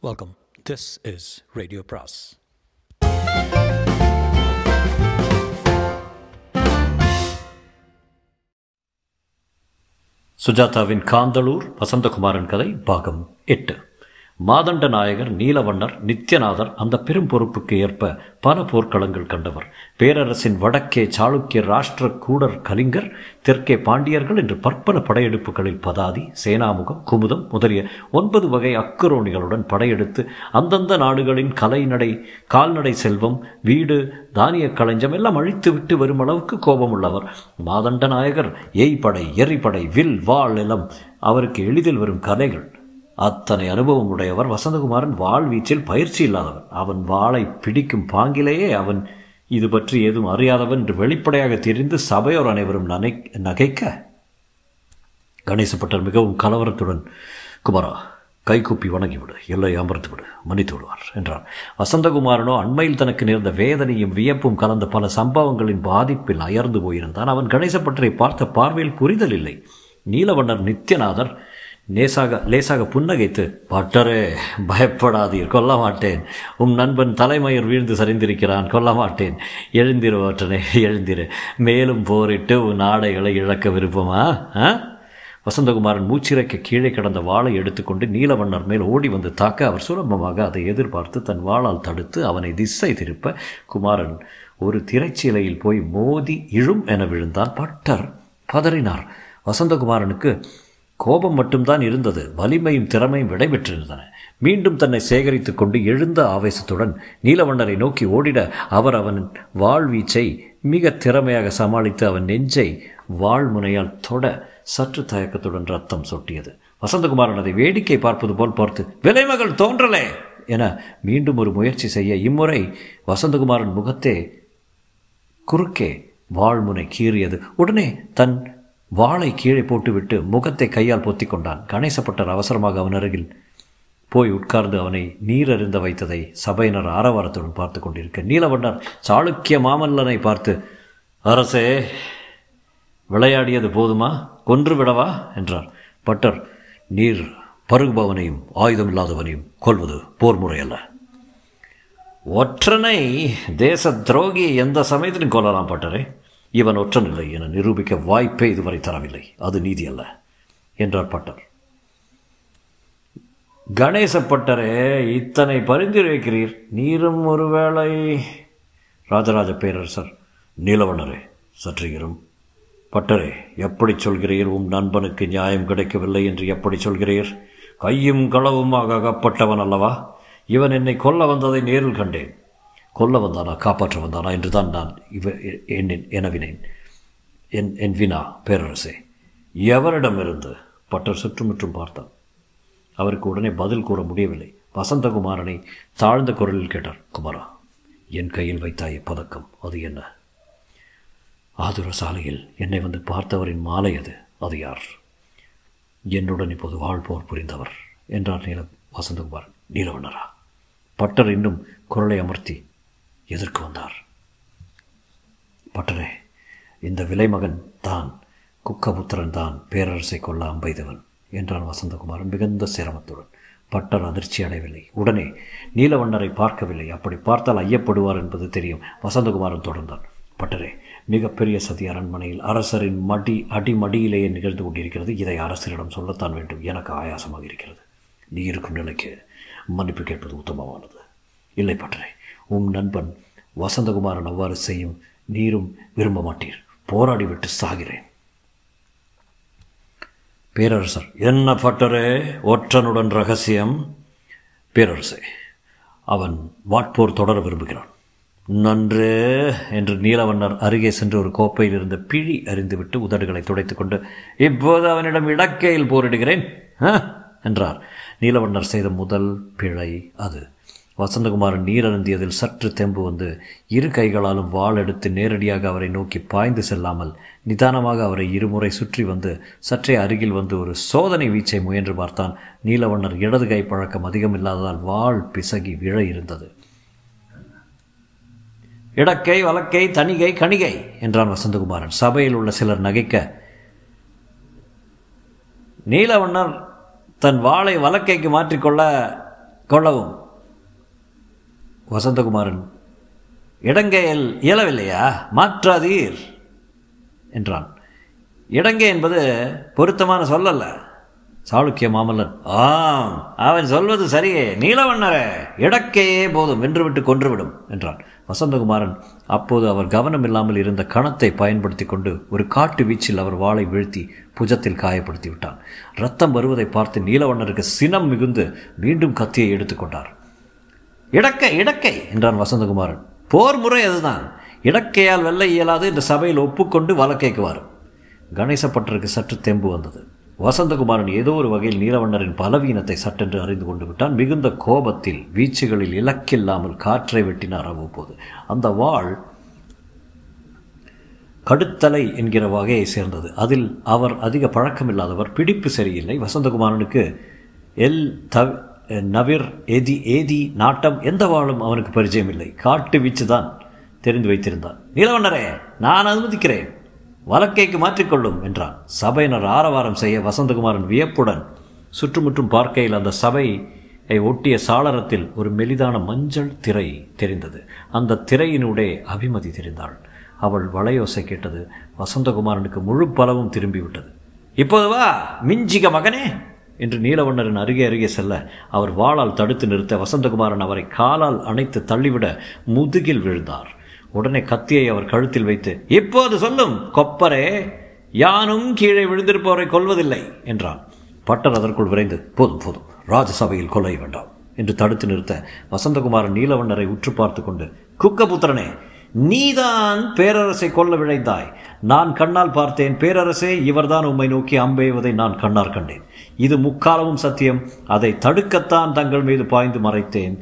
Welcome this is radio பிராஸ் சுஜாதாவின் காந்தலூர் வசந்தகுமாரன் கதை பாகம் எட்டு. மாதண்ட நாயகர் நீலவண்ணர் நித்யநாதர் அந்த பெரும் பொறுப்புக்கு ஏற்ப பல போர்க்களங்கள் கண்டவர். பேரரசின் வடக்கே சாளுக்கிய ராஷ்டிர கூடர் கலிங்கர் தெற்கே பாண்டியர்கள் என்று பற்பல படையெடுப்புகளில் பதாதி சேனாமுகம் குமுதம் முதலிய ஒன்பது வகை அக்குரோணிகளுடன் படையெடுத்து அந்தந்த நாடுகளின் கலைநடை கால்நடை செல்வம் வீடு தானிய களஞ்சம் எல்லாம் அழித்துவிட்டு வரும் அளவுக்கு கோபம் உள்ளவர் மாதண்ட நாயகர் எய்படை எரிபடை வில் வாள் எல்லாம் அவருக்கு எளிதில் வரும் கலைகள் அத்தனை அனுபவம் உடையவர் வசந்தகுமாரன் வாள் வீச்சில் பயிற்சி இல்லாதவன். அவன் வாளை பிடிக்கும் பாங்கிலேயே அவன் இது பற்றி ஏதும் அறியாதவன் என்று வெளிப்படையாக தெரிந்து சபையோர் அனைவரும் நனை நகைக்க கணேசப்பட்டர் மிகவும் கலவரத்துடன் குமாரா கைகூப்பி வணங்கிவிடு எல்லை அமர்த்து விடு மன்னித்து விடுவார் என்றார் வசந்தகுமாரனோ அண்மையில் தனக்கு நேர்ந்த வேதனையும் வியப்பும் கலந்த பல சம்பவங்களின் பாதிப்பில் அயர்ந்து போயிருந்தான். அவன் கணேசப்பட்டரை பார்த்த பார்வையில் புரிதல் இல்லை. நீலவண்ணர் நித்யநாதர் லேசாக லேசாக புன்னகைத்து பட்டரே பயப்படாதீர் கொல்ல மாட்டேன். உம் நண்பன் தலைமயிர் வீழ்ந்து சரிந்திருக்கிறான் கொல்ல மாட்டேன். எழுந்திரு ஒற்றனே எழுந்திரு. மேலும் போரிட்டு உன் ஆடைகளை இழக்க விருப்பமா? ஆ? வசந்தகுமாரன் மூச்சிறைக்க கீழே கிடந்த வாளை எடுத்துக்கொண்டு நீலவண்ணர் மேல் ஓடி வந்து தாக்க அவர் சுலபமாக அதை எதிர்பார்த்து தன் வாளால் தடுத்து அவனை திசை திருப்ப குமாரன் ஒரு திரைச்சீலையில் போய் மோதி இழும் என விழுந்தான். பட்டர் பதறினார். வசந்தகுமாரனுக்கு கோபம் மட்டும்தான் இருந்தது. வலிமையும் திறமையும் விடைபெற்றிருந்தன. மீண்டும் தன்னை சேகரித்து கொண்டு எழுந்த ஆவேசத்துடன் நீலவண்ணரை நோக்கி ஓடிட அவர் அவன் வாழ்வீச்சை மிக திறமையாக சமாளித்து அவன் நெஞ்சை வாழ்முனையால் தொட சற்று தயக்கத்துடன் ரத்தம் சொட்டியது. வசந்தகுமாரன் அதை வேடிக்கை பார்ப்பது போல் பார்த்து விலைமகள் தோன்றலே! என மீண்டும் ஒரு முயற்சி செய்ய இம்முறை வசந்தகுமாரன் முகத்தே குறுக்கே வாழ்முனை கீறியது. உடனே தன் வாளை கீழே போட்டுவிட்டு முகத்தை கையால் பொத்தி கொண்டான் கணேசப்பட்டர் அவசரமாக அவன் அருகில் போய் உட்கார்ந்து அவனை நீரறிந்த வைத்ததை சபையினர் ஆரவாரத்துடன் பார்த்து கொண்டிருக்க நீலவண்ணர் சாளுக்கிய மாமல்லனை பார்த்து அரசே விளையாடியது போதுமா? கொன்று விடவா? என்றார். பட்டர் நீர் பருகுபவனையும் ஆயுதம் இல்லாதவனையும் கொள்வது போர் முறை அல்ல. ஒற்றனை தேச துரோகியை எந்த சமயத்திலும் கொல்லலாம் பட்டரே. இவன் ஒற்றன் இல்லை என நிரூபிக்க வாய்ப்பே இதுவரை தரவில்லை. அது நீதி அல்ல என்றார் பட்டர். கணேசப்பட்டரே இத்தனை பரிந்துரைக்கிறீர். நீரும் ஒருவேளை ராஜராஜ பேரரசர். நீலவண்ணரே சற்றுகிறோம் பட்டரே எப்படி சொல்கிறீர்? உம் நண்பனுக்கு நியாயம் கிடைக்கவில்லை என்று எப்படி சொல்கிறீர்? கையும் களவுமாக அகப்பட்டவன் அல்லவா? இவன் என்னை கொல்ல வந்ததை நேரில் கண்டேன். கொல்ல வந்தானா காப்பாற்ற வந்தானா என்று தான் நான் இவ எனவினேன் என் என் வினா பேரரசே எவரிடமிருந்து பட்டர் சுற்றுமுற்றும் பார்த்தான்? அவருக்கு உடனே பதில் கூற முடியவில்லை. வசந்தகுமாரனை தாழ்ந்த குரலில் கேட்டார் குமாரா என் கையில் வைத்தாய பதக்கம் அது என்ன? ஆதுர சாலையில் என்னை வந்து பார்த்தவரின் மாலை அது அது யார்? என்னுடன் இப்போது வாழ்போர் புரிந்தவர் என்றார் நீல வசந்தகுமார் நீலவண்ணரா? பட்டர் இன்னும் குரலை அமர்த்தி எதிர்க்கு வந்தார்? பட்டரே இந்த விலைமகன் தான் குக்கபுத்திரன் தான் பேரரசை கொள்ள அம்பைதவன் என்றான் வசந்தகுமாரன் மிகுந்த சிரமத்துடன். பட்டர் அதிர்ச்சி அடையவில்லை. உடனே நீலவண்ணரை பார்க்கவில்லை. அப்படி பார்த்தால் ஐயப்படுவார் என்பது தெரியும். வசந்தகுமாரன் தொடர்ந்தான். பட்டரே மிகப்பெரிய சதி அரண்மனையில் அரசரின் மடி அடிமடியிலேயே நிகழ்ந்து கொண்டிருக்கிறது. இதை அரசரிடம் சொல்லத்தான் வேண்டும். எனக்கு ஆயாசமாக இருக்கிறது. நீ இருக்கும் நிலைக்கு மன்னிப்பு கேட்பது உத்தமமானது. இல்லை பட்டரே உம் நண்பன் வசந்தகுமாரன் அவ்வாறு செய்யும். நீரும் விரும்ப மாட்டீர். போராடிவிட்டு சாகிறேன். பேரரசர் என்ன பட்டரே? ஒற்றனுடன் ரகசியம். பேரரசே அவன் வாட்போர் தொடர விரும்புகிறான். நன்று என்று நீலவண்ணர் அருகே சென்று ஒரு கோப்பையில் இருந்த பிழி அறிந்துவிட்டு உதடுகளை துடைத்துக்கொண்டு இப்போது அவனிடம் இடக்கையில் போரிடுகிறேன். என்றார். நீலவண்ணர் செய்த முதல் பிழை அது. வசந்தகுமாரன் நீர் அருந்தியதில் சற்று தெம்பு வந்து இரு கைகளாலும் வாள் எடுத்து நேரடியாக அவரை நோக்கி பாய்ந்து செல்லாமல் நிதானமாக அவரை இருமுறை சுற்றி வந்து சற்றே அருகில் வந்து ஒரு சோதனை வீச்சை முயன்று பார்த்தான். நீலவண்ணர் இடது கை பழக்கம் அதிகம் இல்லாததால் வாள் பிசகி விழ இருந்தது. இடக்கை வழக்கை தணிகை கணிகை என்றான் வசந்தகுமாரன். சபையில் உள்ள சிலர் நகைக்க நீலவண்ணர் தன் வாளை வலக்கைக்கு மாற்றிக்கொள்ள கொள்ளவும். வசந்தகுமாரன் இடங்கையில் இயலவில்லையா? மாற்றாதீர்! என்றான். இடங்கை என்பது பொருத்தமான சொல்லல்ல. சாளுக்கிய மாமல்லன். ஆம் அவன் சொல்வது சரியே. நீலவண்ணரே இடக்கையே போதும். வென்றுவிட்டு கொன்றுவிடும். என்றான். வசந்தகுமாரன் அப்போது அவர் கவனம் இல்லாமல் இருந்த கணத்தை பயன்படுத்தி கொண்டு ஒரு காட்டு வீச்சில் அவர் வாளை வீழ்த்தி புஜத்தில் காயப்படுத்தி விட்டான். ரத்தம் வருவதை பார்த்து நீலவண்ணருக்கு சினம் மிகுந்து மீண்டும் கத்தியை எடுத்துக்கொண்டார் இடக்கை இடக்கை என்றான் வசந்தகுமாரன். போர் முறை அதுதான். இடக்கையால் வெல்ல இயலாது இந்த சபையில் ஒப்புக்கொண்டு வழக்கேக்குவார் கணேசப்பட்டருக்கு சற்று தெம்பு வந்தது. வசந்தகுமாரன் ஏதோ ஒரு வகையில் நீலவண்ணரின் பலவீனத்தை சட்டென்று அறிந்து கொண்டு விட்டான். மிகுந்த கோபத்தில் வீச்சுகளில் இலக்கில்லாமல் காற்றை வெட்டினார் அவ்வப்போது. அந்த வாள் கடுத்தலை என்கிற வகையை சேர்ந்தது. அதில் அவர் அதிக பழக்கமில்லாதவர் பிடிப்பு சரியில்லை. வசந்தகுமாரனுக்கு எல் தவ் நவிர் ஏதி ஏதி நாட்டம் எந்த வாழும் அவனுக்கு பரிச்சயம் இல்லை காட்டு வீச்சு தான் தெரிந்து வைத்திருந்தான். நீலவண்ணரே நான் அனுமதிக்கிறேன். வலக்கைக்கு மாற்றிக்கொள்ளும் என்றான். சபையினர் ஆரவாரம் செய்ய வசந்தகுமாரன் வியப்புடன் சுற்றுமுற்றும் பார்க்கையில் அந்த சபையை ஒட்டிய சாளரத்தில் ஒரு மெலிதான மஞ்சள் திரை தெரிந்தது. அந்த திரையினூடே அபிமதி தெரிந்தாள். அவள் வளையோசை கேட்டது. வசந்தகுமாரனுக்கு முழு பலவும் திரும்பிவிட்டது. இப்போது வா மிஞ்சிக மகனே. என்று நீலவண்ணரின் அருகே அருகே செல்ல அவர் வாளால் தடுத்து நிறுத்த வசந்தகுமாரன் அவரை காலால் அணைத்து தள்ளிவிட முதுகில் விழுந்தார். உடனே கத்தியை அவர் கழுத்தில் வைத்து இப்போது சொல்லும் கொப்பரே யானும் கீழே விழுந்திருப்பவரை கொல்வதில்லை என்றான். பட்டர் அதற்குள் விரைந்து போதும் போதும் ராஜசபையில் கொலை வேண்டாம் என்று தடுத்து நிறுத்த வசந்தகுமாரன் நீலவண்ணரை உற்று பார்த்து கொண்டு குக்கபுத்திரனே நீதான் பேரரசை கொல்ல விழைந்தாய். நான் கண்ணால் பார்த்தேன் பேரரசே இவர்தான் உம்மை நோக்கி அம்பெய்வதை நான் கண்ணார் கண்டேன். இது முக்காலமும் சத்தியம். அதை தடுக்கத்தான் தங்கள் மீது பாய்ந்து மறைத்தேன்.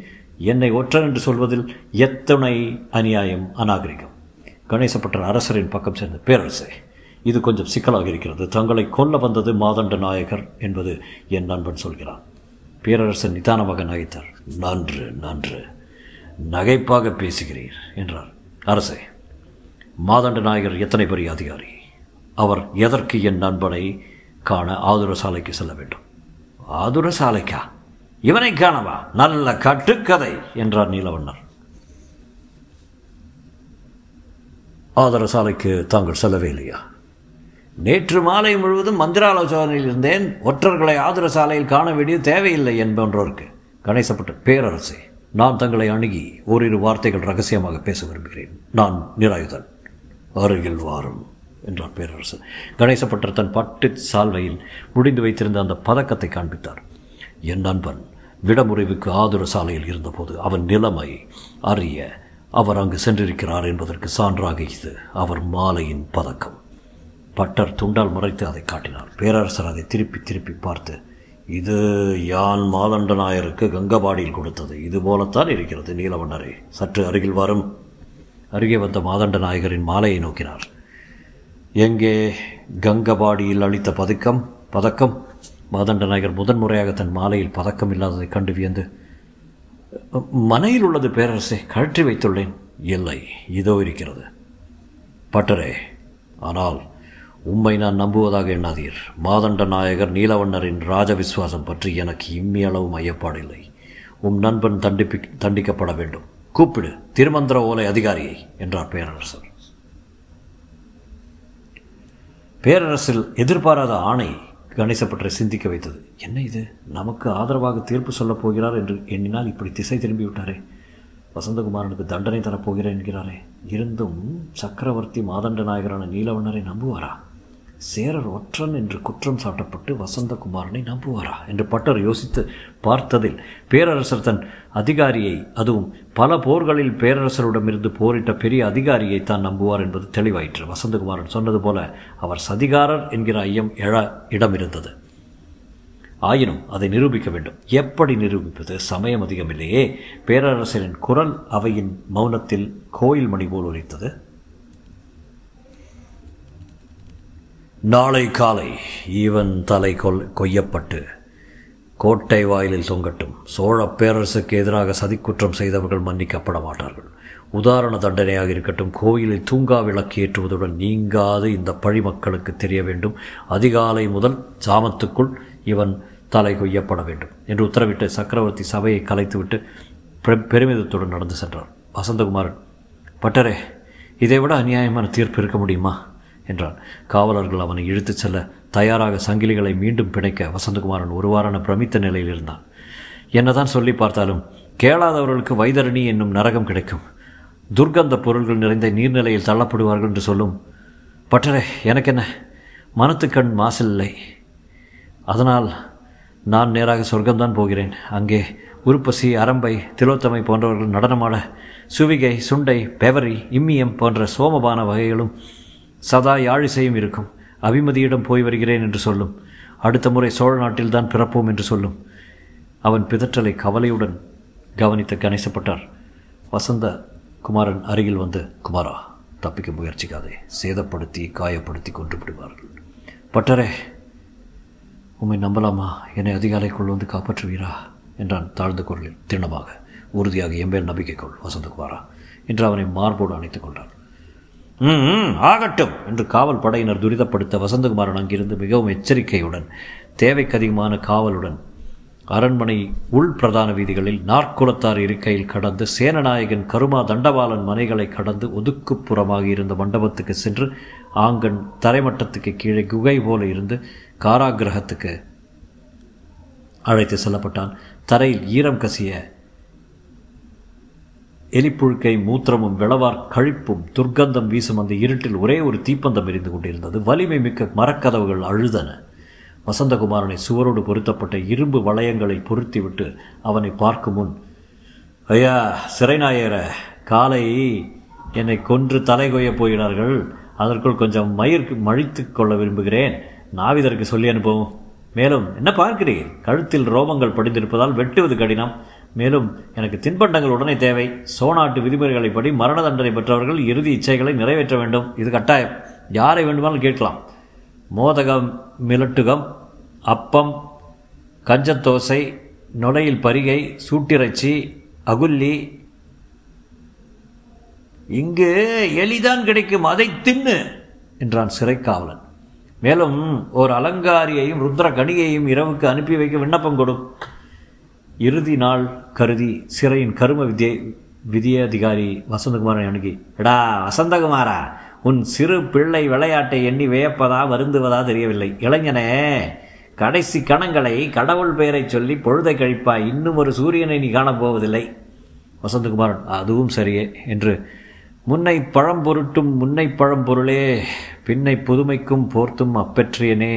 என்னை ஒற்றன் என்று சொல்வதில் எத்தனை அநியாயம் அநாகரிகம். கணேசப்பட்டர் அரசரின் பக்கம் சேர்ந்த பேரரசே இது கொஞ்சம் சிக்கலாக இருக்கிறது. தங்களை கொல்ல வந்தது மாதண்ட நாயகர் என்பது என் நண்பன் சொல்கிறான். பேரரசர் நிதானமாக நகைத்தார். நன்று நன்று. நகைப்பாக பேசுகிறீர் என்றார். அரசே மாதண்ட நாயகர் எத்தனை பெரிய அதிகாரி? அவர் எதற்கு என் நண்பனை காண ஆதுர சாலைக்கு செல்ல வேண்டும். ஆதுர சாலைக்கா? இவனை காணவா? நல்ல கட்டுக்கதை என்றார் நீலவண்ணர். ஆதர சாலைக்கு தாங்கள் செல்லவே இல்லையா? நேற்று மாலை முழுவதும் மந்திராலோசனையில் இருந்தேன். ஒற்றர்களை ஆதர சாலையில் காண வேண்டிய தேவையில்லை என்பன்றோருக்கு கணேசப்பட்ட பேரரசே நான் தங்களை அணுகி ஓரிரு வார்த்தைகள் ரகசியமாக பேச விரும்புகிறேன். நான் நிராயுதன். அருகில் வாரும். என்றார் பேரரசர் கணேசப்பட்டர் தன் பட்டு சால்வையில் முடிந்து வைத்திருந்த அந்த பதக்கத்தை காண்பித்தார். என் நண்பன் விடமுறைவுக்கு ஆதுர சாலையில் இருந்தபோது அவன் நிலைமை அறிய அவர் அங்கு சென்றிருக்கிறார் என்பதற்கு சான்றாக இது அவர் மாலையின் பதக்கம். பட்டர் துண்டால் மறைத்து அதை காட்டினார் பேரரசர் அதை திருப்பி திருப்பி பார்த்து இது யான் மாதண்ட நாயருக்கு கங்கபாடியில் கொடுத்தது? இது போலத்தான் இருக்கிறது நீலவண்ணரே. சற்று அருகில் வரும். அருகே வந்த மாதண்ட நாயகரின் மாலையை நோக்கினார். எங்கே கங்கபாடியில் அளித்த பதக்கம்? பதக்கம்? மாதண்ட நாயகர் முதன்முறையாக தன் மாலையில் பதக்கம் இல்லாததை கண்டு வியந்து மனையில் உள்ளது பேரரசை கழற்றி வைத்துள்ளேன். இல்லை இதோ இருக்கிறது. பட்டரே ஆனால் உம்மை நான் நம்புவதாக எண்ணாதீர். மாதண்ட நாயகர் நீலவண்ணரின் ராஜ விசுவாசம் பற்றி எனக்கு இம்மியளவும் ஐயப்பாடில்லை உம் நண்பன் தண்டிப்பி தண்டிக்கப்பட வேண்டும். கூப்பிடு திருமந்திர ஓலை அதிகாரியை என்றார் பேரரசர். பேரரசில் எதிர்பாராத ஆணை கணேசப்பட்டரை சிந்திக்க வைத்தது. என்ன இது? நமக்கு ஆதரவாக தீர்ப்பு சொல்லப் போகிறார் என்று எண்ணினால் இப்படி திசை திரும்பி விட்டாரே வசந்தகுமாரனுக்கு தண்டனை தரப்போகிறேன் என்கிறாரே. இருந்தும் சக்கரவர்த்தி மாதண்ட நாயகரான நீலவண்ணரை நம்புவாரா? சேரர் ஒற்றன் என்று குற்றம் சாட்டப்பட்டு வசந்தகுமாரனை நம்புவாரா? என்று பட்டர் யோசித்து பார்த்ததில் பேரரசர் தன் அதிகாரியை அதுவும் பல போர்களில் பேரரசரிடமிருந்து போரிட்ட பெரிய அதிகாரியை தான் நம்புவார் என்பது தெளிவாயிற்று. வசந்தகுமாரன் சொன்னது போல அவர் சதிகாரர் என்கிற ஐயம் எழ இடமிருந்தது. ஆயினும் அதை நிரூபிக்க வேண்டும். எப்படி நிரூபிப்பது? சமயம் அதிகமில்லையே. பேரரசரின் குரல் அவையின் மௌனத்தில் கோயில் மணி போல் ஒலித்தது நாளை காலை ஈவன் தலை கொல் கொய்யப்பட்டு கோட்டை வாயிலில் தொங்கட்டும். சோழ பேரரசுக்கு எதிராக சதிக்குற்றம் செய்தவர்கள் மன்னிக்கப்பட மாட்டார்கள். உதாரண தண்டனையாக இருக்கட்டும் கோயிலில் தூங்கா விளக்கு ஏற்றுவதுடன் நீங்காது இந்த பழி மக்களுக்கு தெரிய வேண்டும். அதிகாலை முதல் சாமத்துக்குள் இவன் தலை கொய்யப்பட வேண்டும் என்று உத்தரவிட்டு சக்கரவர்த்தி சபையை கலைத்துவிட்டு பெருமிதத்துடன் நடந்து சென்றார். வசந்தகுமாரன் பட்டரே இதைவிட அநியாயமான தீர்ப்பு இருக்க முடியுமா? என்றான். காவலர்கள் அவனை இழுத்துச் செல்ல தயாராக சங்கிலிகளை மீண்டும் பிணைக்க வசந்தகுமாரன் ஒருவாரான பிரமித்த நிலையில் இருந்தான். என்னதான் சொல்லி பார்த்தாலும் கேளாதவர்களுக்கு வைதரணி என்னும் நரகம் கிடைக்கும். துர்க்கந்த பொருள்கள் நிறைந்த நீர்நிலையில் தள்ளப்படுவார்கள் என்று சொல்லும். பட்டரே எனக்கென்ன? மனத்துக்கண் மாசில்லை அதனால் நான் நேராக சொர்க்கம்தான் போகிறேன். அங்கே உருப்பசி அரம்பை திலோத்தமை போன்றவர்கள் நடனமாட சுவிகை சுண்டை பெவரி இம்மியம் போன்ற சோமபான வகைகளும் சதா யாழிசையும் இருக்கும். அபிமதியிடம் போய் வருகிறேன் என்று சொல்லும். அடுத்த முறை சோழ நாட்டில்தான் பிறப்போம் என்று சொல்லும். அவன் பிதற்றலை கவலையுடன் கவனித்த கணேசப்பட்டார். வசந்த குமாரன் அருகில் வந்து குமாரா தப்பிக்க முயற்சிக்காதே. சேதப்படுத்தி காயப்படுத்தி கொண்டு விடுவார்கள் பட்டரே உம்மை நம்பலாமா? என்னை அதிகாலைக்குள் வந்து காப்பாற்றுவீரா? என்றான் தாழ்ந்த குரலில் திண்ணமாக. உறுதியாக எம்பேல் நம்பிக்கை கொள் வசந்தகுமாரா என்று அவனை மார்போடு அணைத்துக் கொண்டார் ஆகட்டும் என்று காவல் படையினர் துரிதப்படுத்த வசந்தகுமாரன் அங்கிருந்து மிகவும் எச்சரிக்கையுடன் தேவைக்கு அதிகமான காவலுடன் அரண்மனை உள் பிரதான வீதிகளில் நாற்குலத்தார் இருக்கையில் கடந்து சேனநாயகன் கருமா தண்டபாலன் மனைகளை கடந்து ஒதுக்குப்புறமாக இருந்த மண்டபத்துக்கு சென்று ஆங்கன் தரைமட்டத்துக்கு கீழே குகை போல இருந்து காராகிரகத்துக்கு அழைத்து செல்லப்பட்டான். தரையில் ஈரம் கசிய எலிப்புழுக்கை மூத்திரமும் விளவார் கழிப்பும் துர்க்கந்தம் வீசும் அந்த இருட்டில் ஒரே ஒரு தீப்பந்தம் எரிந்து கொண்டிருந்தது. வலிமை மிக்க மரக்கதவுகள் அழுதன. வசந்தகுமாரனை சுவரோடு பொருத்தப்பட்ட இரும்பு வளையங்களை பொருத்திவிட்டு அவனை பார்க்கும் முன் ஐயா சிறைநாயர காலை என்னை கொன்று தலை கொய்யப் போகிறார்கள். அதற்குள் கொஞ்சம் மயிர் மழித்து கொள்ள விரும்புகிறேன். நாவிதருக்கு சொல்லி அனுப்பவும். மேலும் என்ன பார்க்கிறீர்? கழுத்தில் ரோமங்கள் படிந்திருப்பதால் வெட்டுவது கடினம். மேலும் எனக்கு தின்பண்டங்கள் உடனே தேவை. சோனாட்டு விதிமுறைகளைப்படி மரண தண்டனை பெற்றவர்கள் இறுதி இச்சைகளை நிறைவேற்ற வேண்டும். இது கட்டாயம். யாரை வேண்டுமானாலும் கேட்கலாம். மோதகம் மிலட்டுகம் அப்பம் கஞ்சத்தோசை நுழையில் பரிகை சூட்டிறைச்சி அகுல்லி. இங்கு எளிதான் கிடைக்கும். அதை தின்னு என்றான் சிறைக்காவலன். மேலும் ஒரு அலங்காரியையும் ருத்ர கணிகையும் இரவுக்கு அனுப்பி வைக்க விண்ணப்பம் கொடும் இறுதி நாள் கருதி சிறையின் கரும வித்யை விதியதிகாரி வசந்தகுமாரை அணுகி எடா வசந்தகுமாரா உன் சிறு பிள்ளை விளையாட்டை எண்ணி வியப்பதா வருந்துவதா தெரியவில்லை. இளைஞனே கடைசி கணங்களை கடவுள் பெயரை சொல்லி பொழுதை கழிப்பாய். இன்னும் ஒரு சூரியனை நீ காணப்போவதில்லை வசந்தகுமாரன் அதுவும் சரியே என்று முன்னை பழம்பொருட்டும் முன்னை பழம் பொருளே பின்னை புதுமைக்கும் போர்த்தும் அப்பெற்றியனே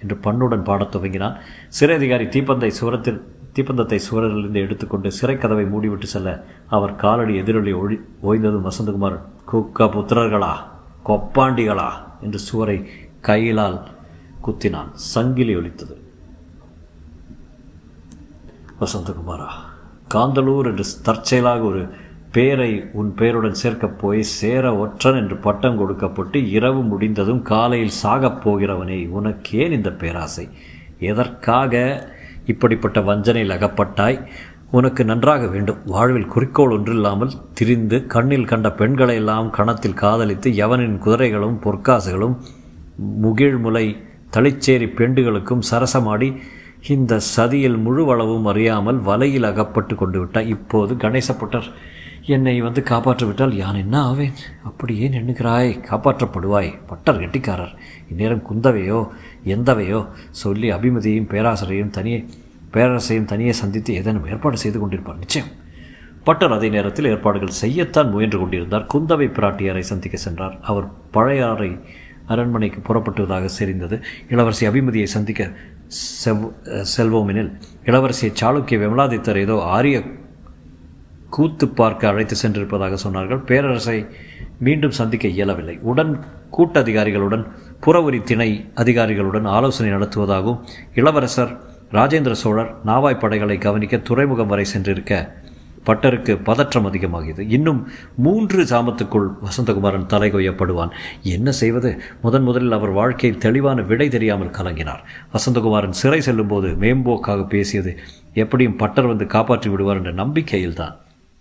என்று பண்ணுடன் பாடத் துவங்கினான். சிறை அதிகாரி தீப்பந்தை சுவரத்தில் தீப்பந்தத்தை சுவரிலிருந்து எடுத்துக்கொண்டு சிறைக்கதவை மூடிவிட்டு செல்ல அவர் காலடி எதிரொலி ஒழி ஓய்ந்ததும் வசந்தகுமார் குக்க புத்திரர்களா கொப்பாண்டிகளா? என்று சுவரை கையிலால் குத்தினான். சங்கிலி ஒலித்தது. வசந்தகுமாரா காந்தலூர் என்று தற்செயலாக ஒரு பேரை உன் பெயருடன் சேர்க்கப் போய் சேர ஒற்றன் என்று பட்டம் கொடுக்கப்பட்டு இரவு முடிந்ததும் காலையில் சாகப் போகிறவனே உனக்கேன் இந்த பேராசை? எதற்காக இப்படிப்பட்ட வஞ்சனையில் அகப்பட்டாய். உனக்கு நன்றாக வேண்டும். வாழ்வில் குறிக்கோள் ஒன்றில்லாமல் திரிந்து கண்ணில் கண்ட பெண்களை எல்லாம் கணத்தில் காதலித்து யவனின் குதிரைகளும் பொற்காசுகளும் முகிழ்முலை தளிச்சேரி பெண்டுகளுக்கும் சரசமாடி இந்த சதியில் முழுவளவும் அறியாமல் வலையில் அகப்பட்டு கொண்டு விட்டாய். இப்போது கணேசப்பட்டர் என்னை வந்து காப்பாற்றிவிட்டால் யான் என்ன ஆவேன்? அப்படி ஏன் எண்ணுகிறாய் காப்பாற்றப்படுவாய். பட்டர் கெட்டிக்காரர். இந்நேரம் குந்தவையோ எந்தவையோ சொல்லி அபிமதியையும் பேராசரையும் தனியே பேரரசையும் தனியே சந்தித்து ஏதேனும் ஏற்பாடு செய்து கொண்டிருப்பார். நிச்சயம். பட்டர் அதே நேரத்தில் ஏற்பாடுகள் செய்யத்தான் முயன்று கொண்டிருந்தார். குந்தவை பிராட்டியாரை சந்திக்க சென்றார். அவர் பழையாறை அரண்மனைக்கு புறப்பட்டுவதாக தெரிந்தது. இளவரசி அபிமதியை சந்திக்க செவ் செல்வோமெனில் இளவரசியை சாளுக்கிய விமலாதித்தர் ஏதோ ஆரிய கூத்து பார்க்க அழைத்து சென்றிருப்பதாக சொன்னார்கள். பேரரசை மீண்டும் சந்திக்க இயலவில்லை. உடன் கூட்டதிகாரிகளுடன் புறவரி திணை அதிகாரிகளுடன் ஆலோசனை நடத்துவதாகவும் இளவரசர் ராஜேந்திர சோழர் நாவாய் படைகளை கவனிக்க துறைமுகம் வரை சென்றிருக்க பட்டருக்கு பதற்றம் அதிகமாகியது. இன்னும் மூன்று சாமத்துக்குள் வசந்தகுமாரன் தலை கொய்யப்படுவான். என்ன செய்வது? முதன் முதலில் அவர் வாழ்க்கையில் தெளிவான விடை தெரியாமல் கலங்கினார். வசந்தகுமாரன் சிறை செல்லும்போது மேம்போக்காக பேசியது எப்படியும் பட்டர் வந்து காப்பாற்றி விடுவார் என்ற நம்பிக்கையில்தான்.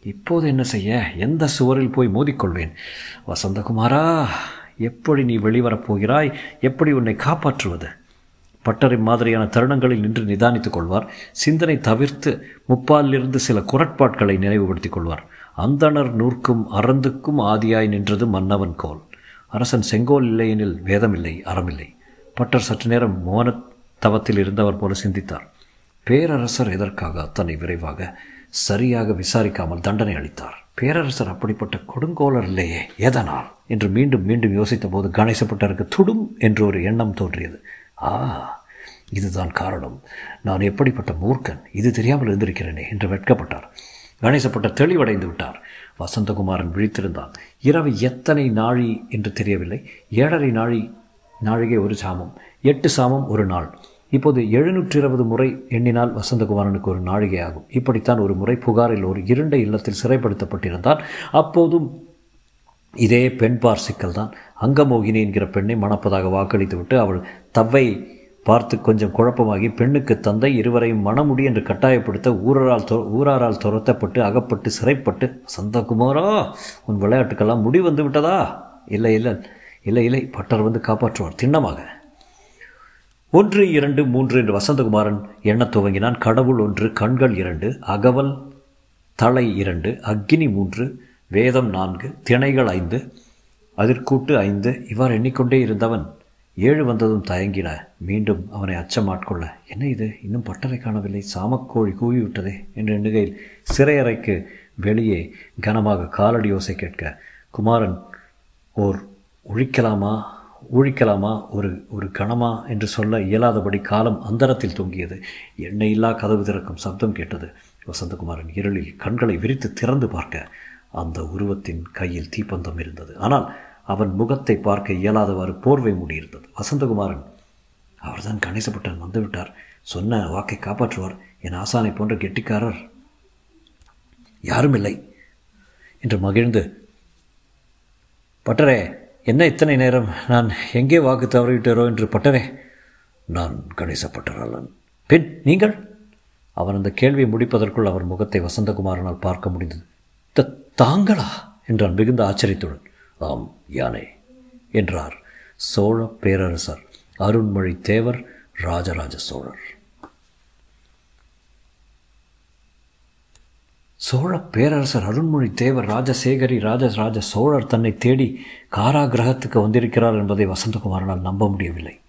இப்போது என்ன செய்ய? எந்த சுவரில் போய் மோதிக்கொள்வேன்? வசந்தகுமாரா எப்படி நீ வெளிவரப் போகிறாய் எப்படி உன்னை காப்பாற்றுவது? பட்டரை மாதிரியான தருணங்களில் நின்று நிதானித்துக் கொள்வார். சிந்தனை தவிர்த்து முப்பாலிலிருந்து சில குரட்பாட்களை நினைவுபடுத்திக் கொள்வார். அந்தணர் நூற்கும் அறந்துக்கும் ஆதியாய் நின்றது மன்னவன் கோல். அரசன் செங்கோல் இல்லையெனில் வேதமில்லை அறமில்லை. பட்டர் சற்று நேரம் மோன தவத்தில் இருந்தவர் போல சிந்தித்தார். பேரரசர் எதற்காக அத்தனை விரைவாக சரியாக விசாரிக்காமல் தண்டனை அளித்தார்? பேரரசர் அப்படிப்பட்ட கொடுங்கோலர் இல்லையே எதனால் என்று மீண்டும் மீண்டும் யோசித்த போது கணேசப்பட்டருக்கு துடும் என்று ஒரு எண்ணம் தோன்றியது. ஆ இதுதான் காரணம். நான் எப்படிப்பட்ட மூர்க்கன்? இது தெரியாமல் இருந்திருக்கிறேனே என்று வெட்கப்பட்டார். கணேசப்பட்டர் தெளிவடைந்து விட்டார். வசந்தகுமாரன் விழித்திருந்தான். இரவு எத்தனை நாழி என்று தெரியவில்லை. ஏழரை நாழி நாழிகை ஒரு சாமம் எட்டு சாமம் ஒரு நாள். இப்போது எழுநூற்றி இருபது முறை எண்ணினால் வசந்தகுமாரனுக்கு ஒரு நாழிகை ஆகும். இப்படித்தான் ஒரு முறை புகாரில் ஒரு இருண்ட இல்லத்தில் சிறைப்படுத்தப்பட்டிருந்தான் அப்போதும் இதே பெண் பார்சிக்கல் சிக்கல்தான் அங்கமோகினி என்கிற பெண்ணை மணப்பதாக வாக்களித்துவிட்டு அவள் தவ்வை பார்த்து கொஞ்சம் குழப்பமாகி பெண்ணுக்கு தந்தை இருவரையும் மணமுடி என்று கட்டாயப்படுத்த ஊரால் ஊராரால் துரத்தப்பட்டு அகப்பட்டு சிறைப்பட்டு சந்தகுமாரா உன் விளையாட்டுக்கெல்லாம் முடி வந்து விட்டதா? இல்லை இல்லை இல்லை இல்லை பட்டர் வந்து காப்பாற்றுவார் திண்ணமாக. ஒன்று இரண்டு மூன்று என்று வசந்தகுமாரன் எண்ணத் துவங்கினான். கடவுள் ஒன்று கண்கள் இரண்டு அகவல் தலை இரண்டு அக்னி மூன்று வேதம் நான்கு திணைகள் ஐந்து அதிர்கூட்டு ஐந்து. இவ்வாறு எண்ணிக்கொண்டே இருந்தவன் ஏழு வந்ததும் தயங்கின. மீண்டும் அவனை அச்சமாட்கொள்ள என்ன இது? இன்னும் பட்டறை காணவில்லை. சாமக்கோழி கூவிவிட்டதே என்று எண்ணுகையில் சிறையறைக்கு வெளியே கனமாக காலடி யோசை கேட்க குமாரன் ஓர் ஒழிக்கலாமா? ஊழிக்கலாமா ஒரு ஒரு கணமா என்று சொல்ல இயலாதபடி காலம் அந்தரத்தில் தொங்கியது. எண்ணெயில்லா கதவு திறக்கும் சப்தம் கேட்டது. வசந்தகுமாரன் இருளில் கண்களை விரித்து திறந்து பார்க்க அந்த உருவத்தின் கையில் தீப்பந்தம் இருந்தது. ஆனால் அவன் முகத்தை பார்க்க இயலாதவாறு போர்வை மூடியிருந்தது. வசந்தகுமாரன் அவர்தான் கணேசப்பட்டன் வந்துவிட்டார். சொன்ன வாக்கை காப்பாற்றுவார் என் ஆசானை போன்ற கெட்டிக்காரர் யாரும் இல்லை என்று மகிழ்ந்து பட்டரே என்ன இத்தனை நேரம்? நான் எங்கே வாக்கு தவறிவிட்டாரோ என்று பட்டரே நான் கணேசப்பட்டவர் அல்லன் பின் நீங்கள்? அவன் அந்த கேள்வியை முடிப்பதற்குள் அவர் முகத்தை வசந்தகுமாரனால் பார்க்க முடிந்தது. த தாங்களா? என்றான் மிகுந்த ஆச்சரியத்துடன். ஆம் யானை என்றார் சோழ பேரரசர். அருண்மொழி தேவர் ராஜராஜ சோழர். சோழ பேரரசர் அருண்மொழி தேவர் ராஜசேகரி ராஜராஜ சோழர் தன்னை தேடி காராகிரகத்துக்கு வந்திருக்கிறார் என்பதை வசந்தகுமாரனால் நம்ப முடியவில்லை.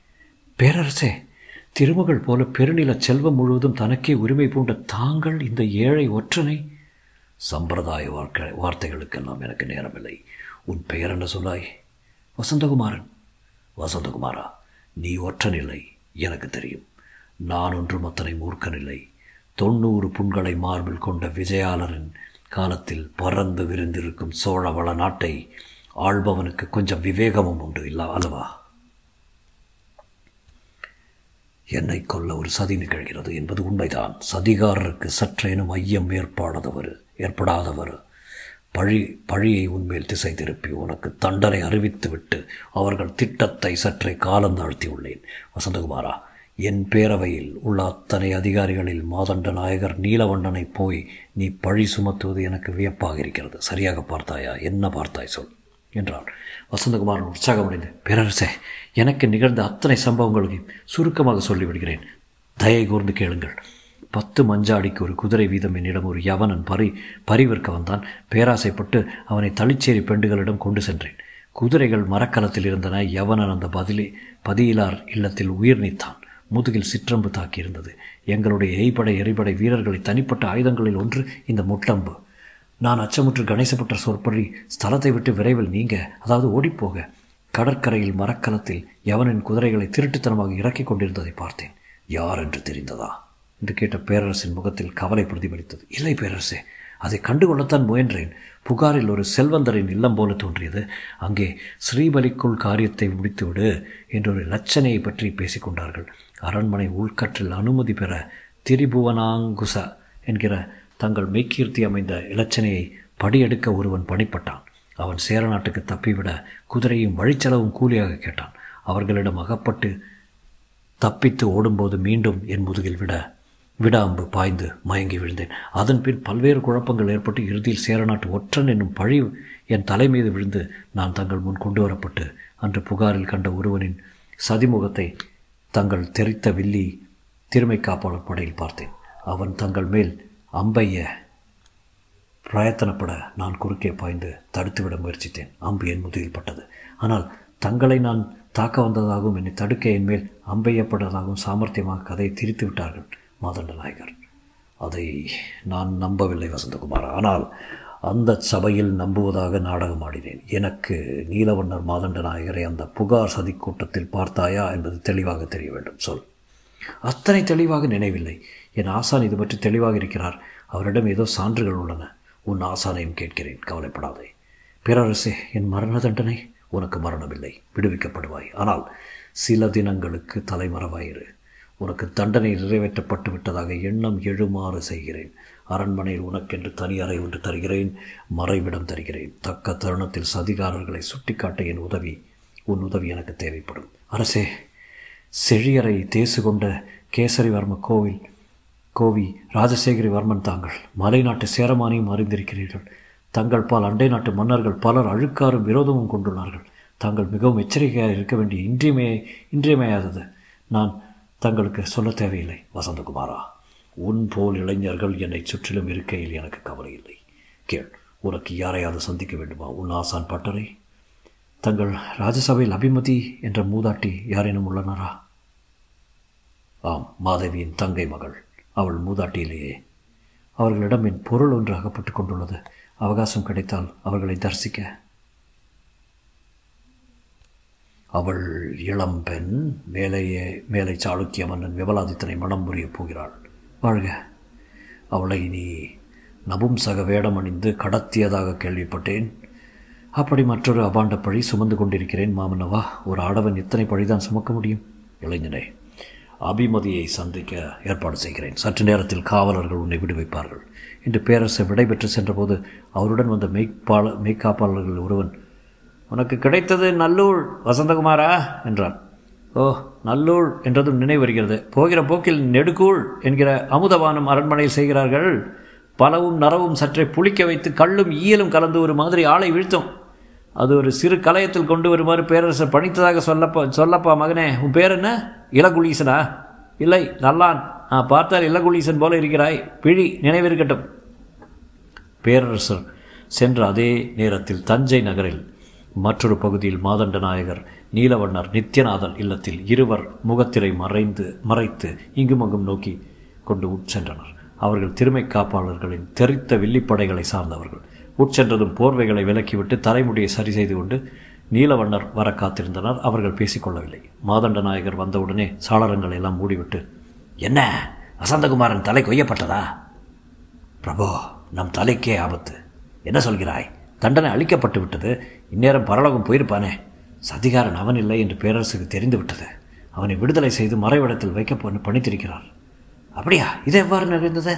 பேரரசே திருமகள் போல பெருநில செல்வம் முழுவதும் தனக்கே உரிமை பூண்ட தாங்கள் இந்த ஏழை ஒற்றனை சம்பிரதாய வார்த்தை வார்த்தைகளுக்கெல்லாம் எனக்கு நேரமில்லை. உன் பெயர் என்ன சொல்லாய்? வசந்தகுமாரன். வசந்தகுமாரா நீ ஒற்றனில்லை எனக்கு தெரியும். நான் ஒன்றும் அத்தனை மூர்க்கனில்லை தொண்ணூறு புண்களை மார்பில் கொண்ட விஜயாளரின் காலத்தில் பறந்து விரிந்திருக்கும் சோழ வள நாட்டை ஆள்பவனுக்கு கொஞ்சம் விவேகமும் உண்டு இல்லா அல்லவா? என்னை கொல்ல ஒரு சதி நிகழ்கிறது என்பது உண்மைதான். சதிகாரருக்கு சற்றேனும் ஐயம் ஏற்பாடாதவர் ஏற்படாதவர். பழி பழியை உண்மையில் திசை திருப்பி உனக்கு தண்டனை அறிவித்துவிட்டு அவர்கள் திட்டத்தை சற்றே காலம் தாழ்த்தியுள்ளேன். வசந்தகுமாரா என் பேரவையில் உள்ள அத்தனை அதிகாரிகளில் மாதண்ட நாயகர் நீலவண்ணனை போய் நீ பழி சுமத்துவது எனக்கு வியப்பாக இருக்கிறது. சரியாக பார்த்தாயா? என்ன பார்த்தாய் சொல்? என்றான். வசந்தகுமாரன் உற்சாகமடைந்து பேரரசே எனக்கு நிகழ்ந்த அத்தனை சம்பவங்களையும் சுருக்கமாக சொல்லிவிடுகிறேன். தயை கூர்ந்து கேளுங்கள். பத்து மஞ்சாடிக்கு ஒரு குதிரை வீதம் என்னிடம் ஒரு யவனன் பறி பறிவிற்க வந்தான். பேராசைப்பட்டு அவனை தளிச்சேரி பெண்டுகளிடம் கொண்டு சென்றேன். குதிரைகள் மரக்கலத்தில் இருந்தன. யவனன் அந்த பதிலே பதியிலார் இல்லத்தில் உயிர் நீத்தான். முதுகில் சிற்றம்பு தாக்கியிருந்தது. எங்களுடைய எய்படை எரிபடை வீரர்களை தனிப்பட்ட ஆயுதங்களில் ஒன்று இந்த முட்டம்பு. நான் அச்சமுற்று கணேசப்பட்ட சொற்படி ஸ்தலத்தை விட்டு விரைவில் நீங்க அதாவது ஓடிப்போக. கடற்கரையில் மரக்கலத்தில் யவனின் குதிரைகளை திருட்டுத்தனமாக இறக்கிக் கொண்டிருந்ததை பார்த்தேன். யார் என்று தெரிந்ததா? என்று கேட்ட பேரரசின் முகத்தில் கவலை பிரதிபலித்தது. இல்லை பேரரசே அதை கண்டுகொள்ளத்தான் முயன்றேன். புகாரில் ஒரு செல்வந்தரின் இல்லம் போல தோன்றியது. அங்கே ஸ்ரீபலிக்குள் காரியத்தை முடித்துவிடு என்றொரு லட்சணையை பற்றி பேசிக்கொண்டார்கள். அரண்மனை உள்கற்றில் அனுமதி பெற திரிபுவனாங்குச என்கிற தங்கள் மெய்கீர்த்தி அமைந்த இலச்சனையை படியெடுக்க ஒருவன் பணிப்பட்டான். அவன் சேர நாட்டுக்கு தப்பிவிட குதிரையும் வழிச்செலவும் கூலியாக கேட்டான். அவர்களிடம் அகப்பட்டு தப்பித்து ஓடும்போது மீண்டும் என் முதுகில் விட விடாம்பு பாய்ந்து மயங்கி விழுந்தேன். அதன் பின் பல்வேறு குழப்பங்கள் ஏற்பட்டு இறுதியில் சேரநாட்டு ஒற்றன் என்னும் பழி என் தலை மீது விழுந்து நான் தங்கள் முன் கொண்டு வரப்பட்டு அன்று புகாரில் கண்ட ஒருவனின் சதிமுகத்தை தங்கள் தெரித்த வில்லி திருமை காப்பாளர் படையில் பார்த்தேன். அவன் தங்கள் மேல் அம்பைய பிரயத்தனப்பட நான் குறுக்கே பாய்ந்து தடுத்துவிட முயற்சித்தேன். அம்பு என் முதுகில் பட்டது. ஆனால் தங்களை நான் தாக்க வந்ததாகவும் என்னை தடுக்க என் மேல் அம்பையப்பட்டதாகவும் சாமர்த்தியமாக கதையை திரித்து விட்டார்கள் மாதண்ட நாயகர் அதை நான் நம்பவில்லை வசந்தகுமார். ஆனால் அந்த சபையில் நம்புவதாக நாடகம் ஆடினேன். எனக்கு நீலவண்ணர் மாதண்ட நாயகரை அந்த புகார் சதி கூட்டத்தில் பார்த்தாயா என்பது தெளிவாக தெரிய வேண்டும். சொல். அத்தனை தெளிவாக நினைவில்லை. என் ஆசான் இது பற்றி தெளிவாக இருக்கிறார். அவரிடம் ஏதோ சான்றுகள் உள்ளன. உன் ஆசானையும் கேட்கிறேன். கவலைப்படாதே. பேரரசே என் மரண தண்டனை? உனக்கு மரணமில்லை. விடுவிக்கப்படுவாய். ஆனால் சில தினங்களுக்கு தலைமறைவாயிரு. உனக்கு தண்டனை நிறைவேற்றப்பட்டு விட்டதாக எண்ணம் எழுமாறு செய்கிறேன். அரண்மனையில் உனக்கென்று தனி அறை ஒன்று தருகிறேன். மறைவிடம் தருகிறேன். தக்க தருணத்தில் சதிகாரர்களை சுட்டிக்காட்ட என் உதவி உன் உதவி எனக்கு தேவைப்படும். அரசே செழியரை தேசு கொண்ட கேசரிவர்ம கோவில் கோவி ராஜசேகரி வர்மன் தாங்கள் மலை நாட்டு சேரமானியும் அறிந்திருக்கிறீர்கள். தங்கள் பால் அண்டை நாட்டு மன்னர்கள் பலர் அழுக்காரும் விரோதமும் கொண்டுள்ளார்கள். தாங்கள் மிகவும் எச்சரிக்கையாக இருக்க வேண்டிய இன்றியமைய இன்றியமையாதது. நான் தங்களுக்கு சொல்ல தேவையில்லை. வசந்தகுமாரா உன் போல் இளைஞர்கள் என்னை சுற்றிலும் இருக்கையில் எனக்கு கவலை இல்லை. கேள் உனக்கு யாரையாவது சந்திக்க வேண்டுமா உன் ஆசான் பட்டரை? தங்கள் ராஜசபையில் அபிமதி என்ற மூதாட்டி யாரேனும் உள்ளனரா? ஆம் மாதவியின் தங்கை மகள் அவள் மூதாட்டியிலேயே. அவர்களிடம் என் பொருள் ஒன்று அகப்பட்டு கொண்டுள்ளது. அவகாசம் கிடைத்தால் அவர்களை தரிசிக்க. அவள் இளம் பெண் மேலேயே மேலை சாளுக்கிய மன்னன் விபலாதித்தனை மனம் புரிய போகிறாள். வாழ்க அவளை நீ நபும்சக வேடம் அணிந்து கடத்தியதாக கேள்விப்பட்டேன். அப்படி மற்றொரு அபாண்ட பழி சுமந்து கொண்டிருக்கிறேன் மாமன்னவா. ஒரு ஆடவன் எத்தனை பழிதான் சுமக்க முடியும்? இளைஞனே அபிமதியை சந்திக்க ஏற்பாடு செய்கிறேன். சற்று நேரத்தில் காவலர்கள் உன்னை விடுவிப்பார்கள். இன்று பேரரசு விடைபெற்று சென்றபோது அவருடன் வந்த மெய்ப்பாள மெய்க்காப்பாளர்கள் ஒருவன் உனக்கு கிடைத்தது நல்லூர் வசந்தகுமாரா? என்றான். ஓ நல்லூர் என்றதும் நினைவு வருகிறது. போகிற போக்கில் நெடுக்கூழ் என்கிற அமுதவானம் அரண்மனையில் செய்கிறார்கள். பலவும் நரவும் சற்றே புளிக்க வைத்து கள்ளும் ஈயலும் கலந்து ஒரு மாதிரி ஆளை வீழ்த்தும். அது ஒரு சிறு கலையத்தில் கொண்டு வருமாறு பேரரசர் பணித்ததாக சொல்லப்பா சொல்லப்பா மகனே உன் பேர் என்ன? இளகுலீசனா? இல்லை நல்லான். நான் பார்த்தால் இளகுலீசன் போல இருக்கிறாய். பிழி நினைவிருக்கட்டும். பேரரசர் சென்ற அதே நேரத்தில் தஞ்சை நகரில் மற்றொரு பகுதியில் மாதண்ட நாயகர் நீலவண்ணர் நித்யநாதன் இல்லத்தில் இருவர் முகத்திரை மறைந்து மறைத்து இங்குமங்கும் நோக்கி கொண்டு உட்சென்றனர். அவர்கள் திருமை காப்பாளர்களின் தெரித்த வில்லிப்படைகளை சார்ந்தவர்கள். உட்சென்றதும் போர்வைகளை விலக்கிவிட்டு தலைமுடியை சரி செய்து கொண்டு நீலவண்ணர் வர காத்திருந்தனர். அவர்கள் பேசிக்கொள்ளவில்லை. மாதண்ட நாயகர் வந்தவுடனே சாளரங்களை எல்லாம் மூடிவிட்டு என்ன? வசந்தகுமாரன் தலை கொய்யப்பட்டதா? பிரபோ நம் தலைக்கே ஆபத்து. என்ன சொல்கிறாய்? தண்டனை அளிக்கப்பட்டு விட்டது. இந்நேரம் பரலோகம் போயிருப்பானே. சதிகாரன் அவன் இல்லை என்று பேரரசுக்கு தெரிந்து விட்டது. அவனை விடுதலை செய்து மறைவிடத்தில் வைக்க பணித்திருக்கிறார். அப்படியா? இது எவ்வாறு நிகழ்ந்தது?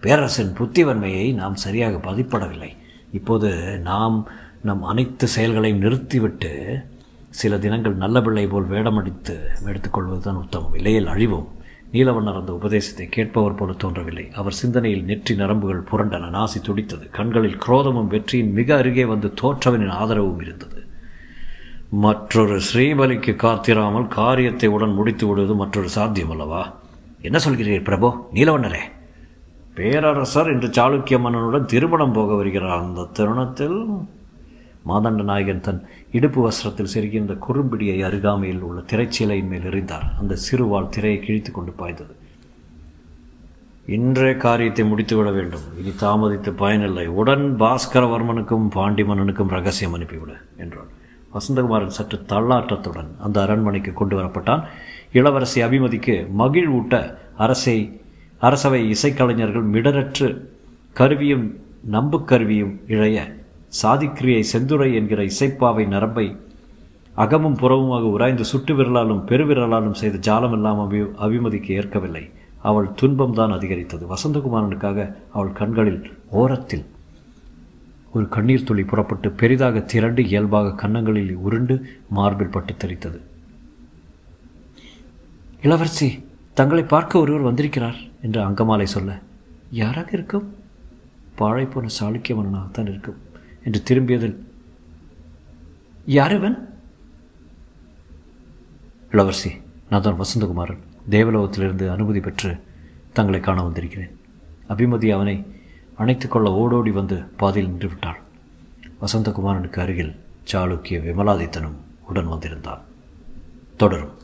பேரரசின் புத்திவன்மையை நாம் சரியாக பதிப்படவில்லை. இப்போது நாம் நம் அனைத்து செயல்களையும் நிறுத்திவிட்டு சில தினங்கள் நல்ல பிள்ளை போல் வேடமடித்து எடுத்துக்கொள்வதுதான் உத்தமம். இல்லையில் அழிவோம். நீலவண்ணர் அந்த உபதேசத்தை கேட்பவர் போல தோன்றவில்லை. அவர் சிந்தனையில் நெற்றி நரம்புகள் புரண்டன. நாசி துடித்தது. கண்களில் குரோதமும் வெற்றியின் மிக அருகே வந்து தோற்றவனின் ஆதரவும் இருந்தது. மற்றொரு ஸ்ரீபலிக்கு காத்திராமல் காரியத்தை உடன் முடித்து விடுவது மற்றொரு சாத்தியம் அல்லவா என்ன சொல்கிறீர் பிரபு? நீலவண்ணரே. பேரரசர் இன்று சாளுக்கிய மன்னனுடன் திருமணம் போக வருகிறார். அந்த தருணத்தில் மாதண்ட நாயகன் தன் இடுப்பு வஸ்திரத்தில் செருகியிருந்த குறும்பிடியை அருகாமையில் உள்ள திரைச்சீலையின் மேல் எறிந்தார். அந்த சிறுவாள் திரையை கிழித்து கொண்டு பாய்ந்தது. இன்றே காரியத்தை முடித்துவிட வேண்டும். இனி தாமதித்து பயனில்லை. உடன் பாஸ்கரவர்மனுக்கும் பாண்டிமன்னனுக்கும் ரகசியம் அனுப்பிவிடு என்றான். வசந்தகுமாரன் சற்று தள்ளாட்டத்துடன் அந்த அரண்மனைக்கு கொண்டு வரப்பட்டான். இளவரசி அபிமதிக்கு மகிழ்வூட்ட அரசை அரசவை இசைக்கலைஞர்கள் மிடரற்று கருவியும் நம்பு கருவியும் இழைய சாதிக்கிரியை செந்துரை என்கிற இசைப்பாவை நரம்பை அகமும் புறவுமாக உராய்ந்து சுட்டு விரலாலும் பெருவிரலாலும் செய்த இல்லாமல் அபி அபிமதிக்கு ஏற்கவில்லை. அவள் துன்பம்தான் அதிகரித்தது. வசந்தகுமாரனுக்காக அவள் கண்களில் ஓரத்தில் ஒரு கண்ணீர் துளி புறப்பட்டு பெரிதாக திரண்டு இயல்பாக கன்னங்களில் உருண்டு மார்பில் பட்டு தெரித்தது இளவரசி தங்களை பார்க்க ஒருவர் வந்திருக்கிறார் என்று அங்கமாலை சொல்ல யாராக இருக்கும்? பாழை சாளுக்கிய மன்னனாகத்தான் இருக்கும். என்று திரும்பியதில் யாருவன் இளவரசி நான் தான் வசந்தகுமாரன். தேவலோகத்திலிருந்து அனுமதி பெற்று தங்களை காண வந்திருக்கிறேன். அபிமதி அவனை அணைத்து கொள்ள ஓடோடி வந்து பாதியில் நின்றுவிட்டாள். வசந்தகுமாரனுக்கு அருகில் சாளுக்கிய விமலாதித்தனும் உடன் வந்திருந்தான். தொடரும்.